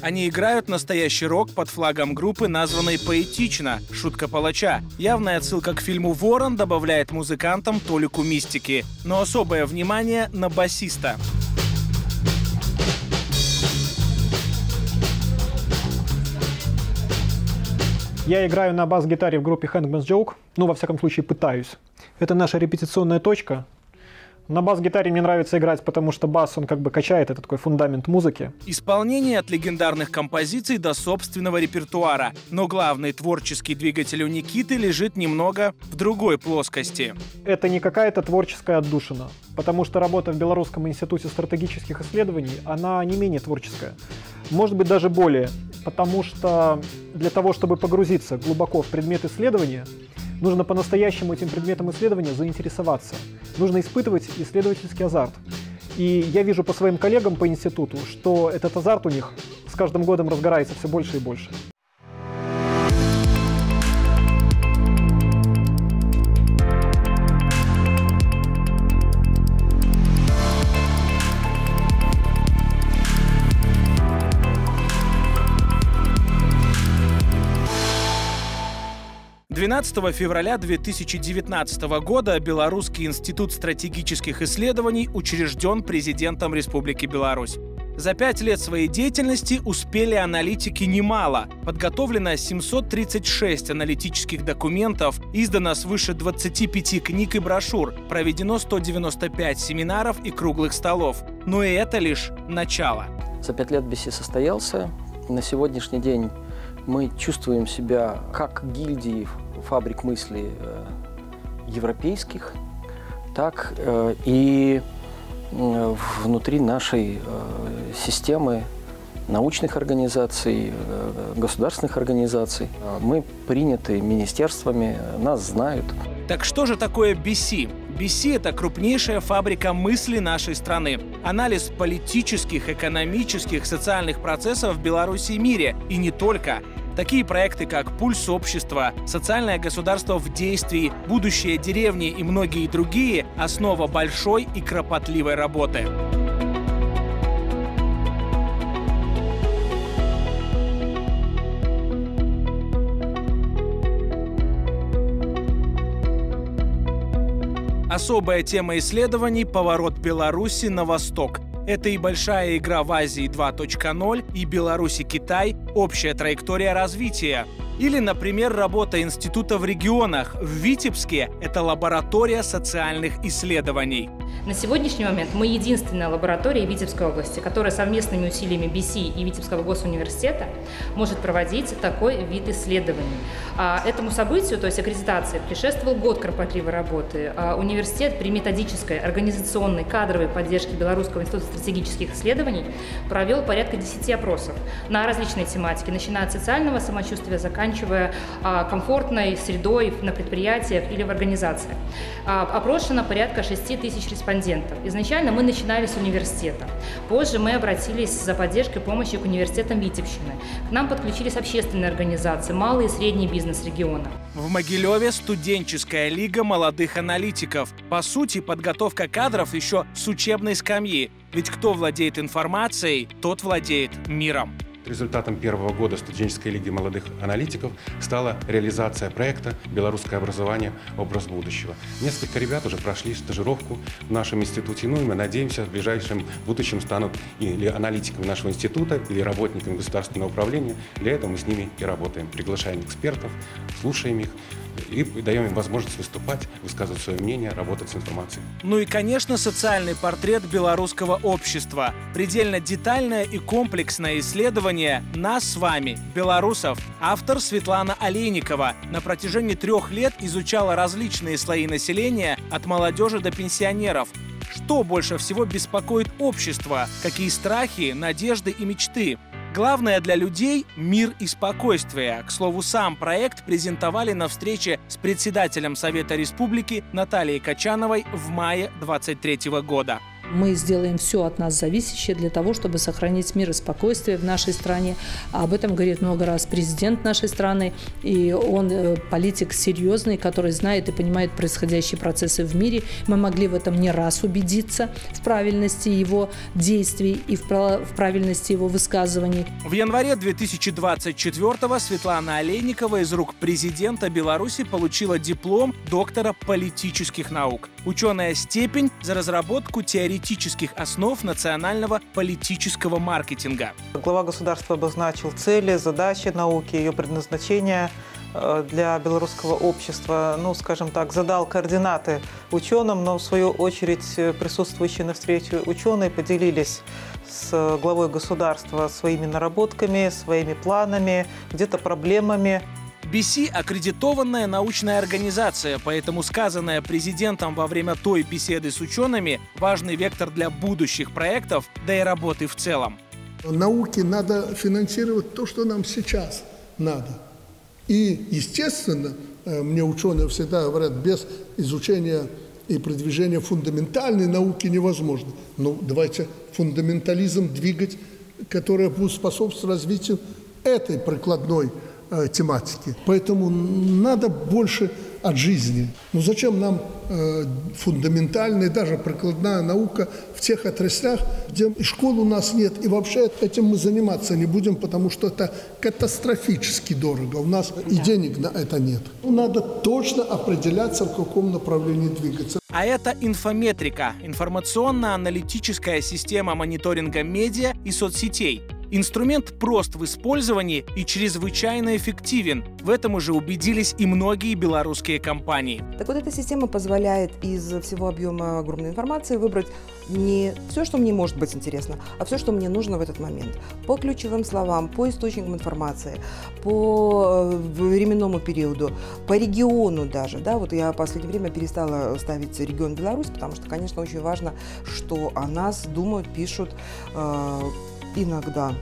Они играют настоящий рок под флагом группы, названной «Поэтично» — «Шутка палача». Явная отсылка к фильму «Ворон» добавляет музыкантам толику мистики. Но особое внимание на басиста. Я играю на бас-гитаре в группе Handman's Joke, ну, во всяком случае, пытаюсь. Это наша репетиционная точка. На бас-гитаре мне нравится играть, потому что бас, он как бы качает, это такой фундамент музыки. Исполнение от легендарных композиций до собственного репертуара. Но главный творческий двигатель у Никиты лежит немного в другой плоскости. Это не какая-то творческая отдушина, потому что работа в Белорусском институте стратегических исследований, она не менее творческая. Может быть, даже более потому что для того, чтобы погрузиться глубоко в предмет исследования, нужно по-настоящему этим предметом исследования заинтересоваться. Нужно испытывать исследовательский азарт. И я вижу по своим коллегам по институту, что этот азарт у них с каждым годом разгорается все больше и больше. 12 февраля 2019 года Белорусский институт стратегических исследований учрежден президентом Республики Беларусь. За пять лет своей деятельности успели аналитики немало. Подготовлено 736 аналитических документов, издано свыше 25 книг и брошюр, проведено 195 семинаров и круглых столов. Но и это лишь начало. За пять лет BC состоялся. На сегодняшний день мы чувствуем себя как гильдии фабрик мысли э, европейских, так э, и внутри нашей э, системы научных организаций, государственных организаций. Мы приняты министерствами, нас знают. Так что же такое BC? BC – это крупнейшая фабрика мысли нашей страны. Анализ политических, экономических, социальных процессов в Беларуси и мире. И не только. Такие проекты, как «Пульс общества», «Социальное государство в действии», «Будущее деревни» и многие другие – основа большой и кропотливой работы. Особая тема исследований – поворот Беларуси на восток. Это и большая игра в Азии 2.0, и Беларусь и Китай – общая траектория развития. Или, например, работа института в регионах. В Витебске – это лаборатория социальных исследований. На сегодняшний момент мы единственная лаборатория Витебской области, которая совместными усилиями BC и Витебского госуниверситета может проводить такой вид исследований. А этому событию, то есть аккредитации, предшествовал год кропотливой работы. А университет при методической, организационной, кадровой поддержке Белорусского института стратегических исследований провел порядка 10 опросов на различные тематики, начиная от социального самочувствия, заканчивая а, комфортной средой на предприятиях или в организациях. Опрошено порядка 6 тысяч респондентов. Изначально мы начинали с университета. Позже мы обратились за поддержкой и помощью к университетам Витебщины. К нам подключились общественные организации, малый и средний бизнес региона. В Могилеве студенческая лига молодых аналитиков. По сути, подготовка кадров еще с учебной скамьи. Ведь кто владеет информацией, тот владеет миром. Результатом первого года студенческой лиги молодых аналитиков стала реализация проекта «Белорусское образование. Образ будущего». Несколько ребят уже прошли стажировку в нашем институте, ну и мы надеемся, в ближайшем будущем станут или аналитиками нашего института, или работниками государственного управления. Для этого мы с ними и работаем. Приглашаем экспертов, слушаем их, и даем им возможность выступать, высказывать свое мнение, работать с информацией. Ну и, конечно, социальный портрет белорусского общества. Предельно детальное и комплексное исследование нас с вами, белорусов. Автор Светлана Олейникова на протяжении трех лет изучала различные слои населения от молодежи до пенсионеров, что больше всего беспокоит общество? Какие страхи, надежды и мечты? Главное для людей – мир и спокойствие. К слову, сам проект презентовали на встрече с председателем Совета Республики Натальей Качановой в мае 2023 года. Мы сделаем все от нас зависящее для того, чтобы сохранить мир и спокойствие в нашей стране. Об этом говорит много раз президент нашей страны. И он э, политик серьезный, который знает и понимает происходящие процессы в мире. Мы могли в этом не раз убедиться, в правильности его действий и в правильности его высказываний. В январе 2024-го Светлана Олейникова из рук президента Беларуси получила диплом доктора политических наук. Ученая степень за разработку теоретических основ национального политического маркетинга. Глава государства обозначил цели, задачи науки, ее предназначение э, для белорусского общества, ну, скажем так, задал координаты ученым, но в свою очередь присутствующие на встрече ученые поделились с главой государства своими наработками, своими планами, где-то проблемами. BC – аккредитованная научная организация, поэтому сказанное президентом во время той беседы с учеными – важный вектор для будущих проектов, да и работы в целом. Науке надо финансировать то, что нам сейчас надо. И, естественно, э, мне ученые всегда говорят, без изучения и продвижения фундаментальной науки невозможно. Ну, давайте фундаментализм двигать, который будет способствовать развитию этой прикладной э, тематики. Поэтому надо больше от жизни. Ну зачем нам э, фундаментальная, даже прикладная наука в тех отраслях, где и школ у нас нет, и вообще этим мы заниматься не будем, потому что это катастрофически дорого. У нас да. и денег на это нет. Ну, надо точно определяться, в каком направлении двигаться. А это инфометрика – информационно-аналитическая система мониторинга медиа и соцсетей – Инструмент прост в использовании и чрезвычайно эффективен. В этом уже убедились и многие белорусские компании. Так вот, эта система позволяет из всего объема огромной информации выбрать не все, что мне может быть интересно, а все, что мне нужно в этот момент. По ключевым словам, по источникам информации, по э, временному периоду, по региону даже. Да? Вот я в последнее время перестала ставить регион Беларусь, потому что, конечно, очень важно, что о нас думают, пишут, э, иногда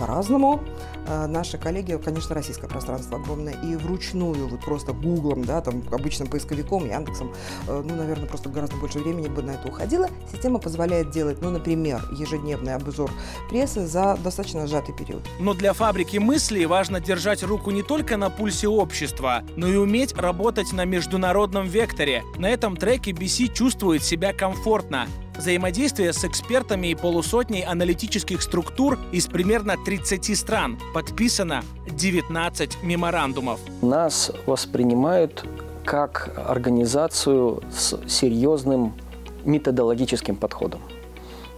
по-разному. Э, наши коллеги, конечно, российское пространство огромное, и вручную, вот просто гуглом, да, там, обычным поисковиком, Яндексом, э, ну, наверное, просто гораздо больше времени бы на это уходило. Система позволяет делать, ну, например, ежедневный обзор прессы за достаточно сжатый период. Но для фабрики мыслей важно держать руку не только на пульсе общества, но и уметь работать на международном векторе. На этом треке BC чувствует себя комфортно взаимодействие с экспертами и полусотней аналитических структур из примерно 30 стран. Подписано 19 меморандумов. Нас воспринимают как организацию с серьезным методологическим подходом.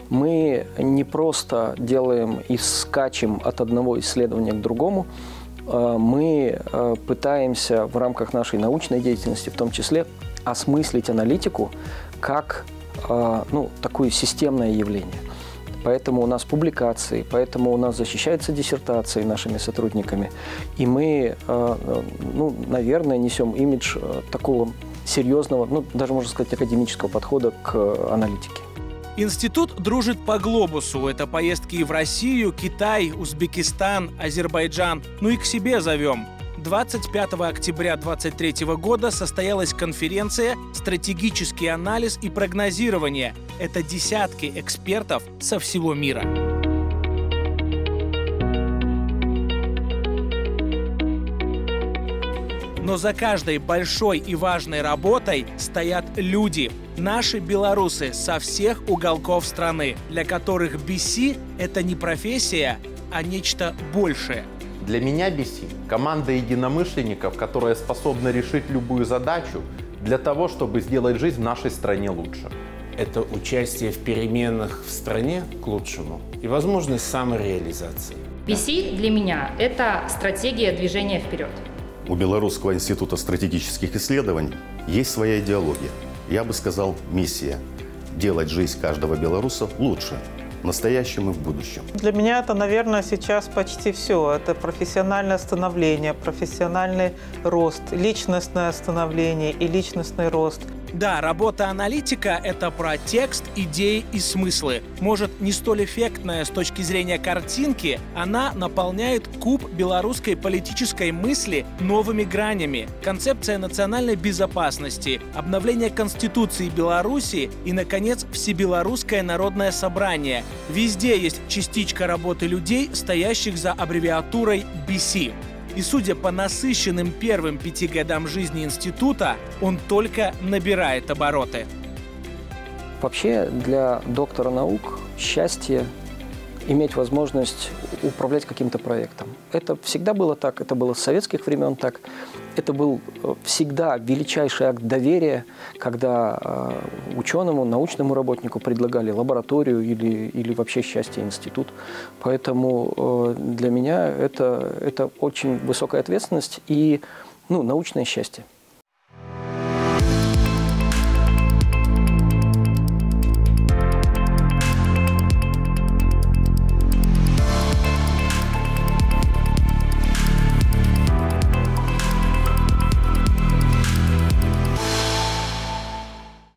Мы не просто делаем и скачем от одного исследования к другому, а мы а, пытаемся в рамках нашей научной деятельности в том числе осмыслить аналитику как ну, такое системное явление. Поэтому у нас публикации, поэтому у нас защищаются диссертации нашими сотрудниками. И мы, а, ну, наверное, несем имидж а, такого серьезного, ну, даже можно сказать, академического подхода к аналитике. Институт дружит по глобусу. Это поездки в Россию, Китай, Узбекистан, Азербайджан. Ну и к себе зовем. 25 октября 2023 года состоялась конференция «Стратегический анализ и прогнозирование». Это десятки экспертов со всего мира. Но за каждой большой и важной работой стоят люди. Наши белорусы со всех уголков страны, для которых BC – это не профессия, а нечто большее – для меня BC – команда единомышленников, которая способна решить любую задачу для того, чтобы сделать жизнь в нашей стране лучше. Это участие в переменах в стране к лучшему и возможность самореализации. BC для меня – это стратегия движения вперед. У Белорусского института стратегических исследований есть своя идеология. Я бы сказал, миссия – делать жизнь каждого белоруса лучше – в настоящем и в будущем. Для меня это, наверное, сейчас почти все. Это профессиональное становление, профессиональный рост, личностное становление и личностный рост. Да, работа аналитика — это про текст, идеи и смыслы. Может, не столь эффектная с точки зрения картинки, она наполняет куб белорусской политической мысли новыми гранями. Концепция национальной безопасности, обновление Конституции Беларуси и, наконец, Всебелорусское народное собрание. Везде есть частичка работы людей, стоящих за аббревиатурой BC. И судя по насыщенным первым пяти годам жизни института, он только набирает обороты. Вообще для доктора наук счастье иметь возможность управлять каким-то проектом. Это всегда было так, это было с советских времен так. Это был э, всегда величайший акт доверия, когда э, ученому, научному работнику предлагали лабораторию или, или вообще счастье институт. Поэтому э, для меня это, это очень высокая ответственность и ну, научное счастье.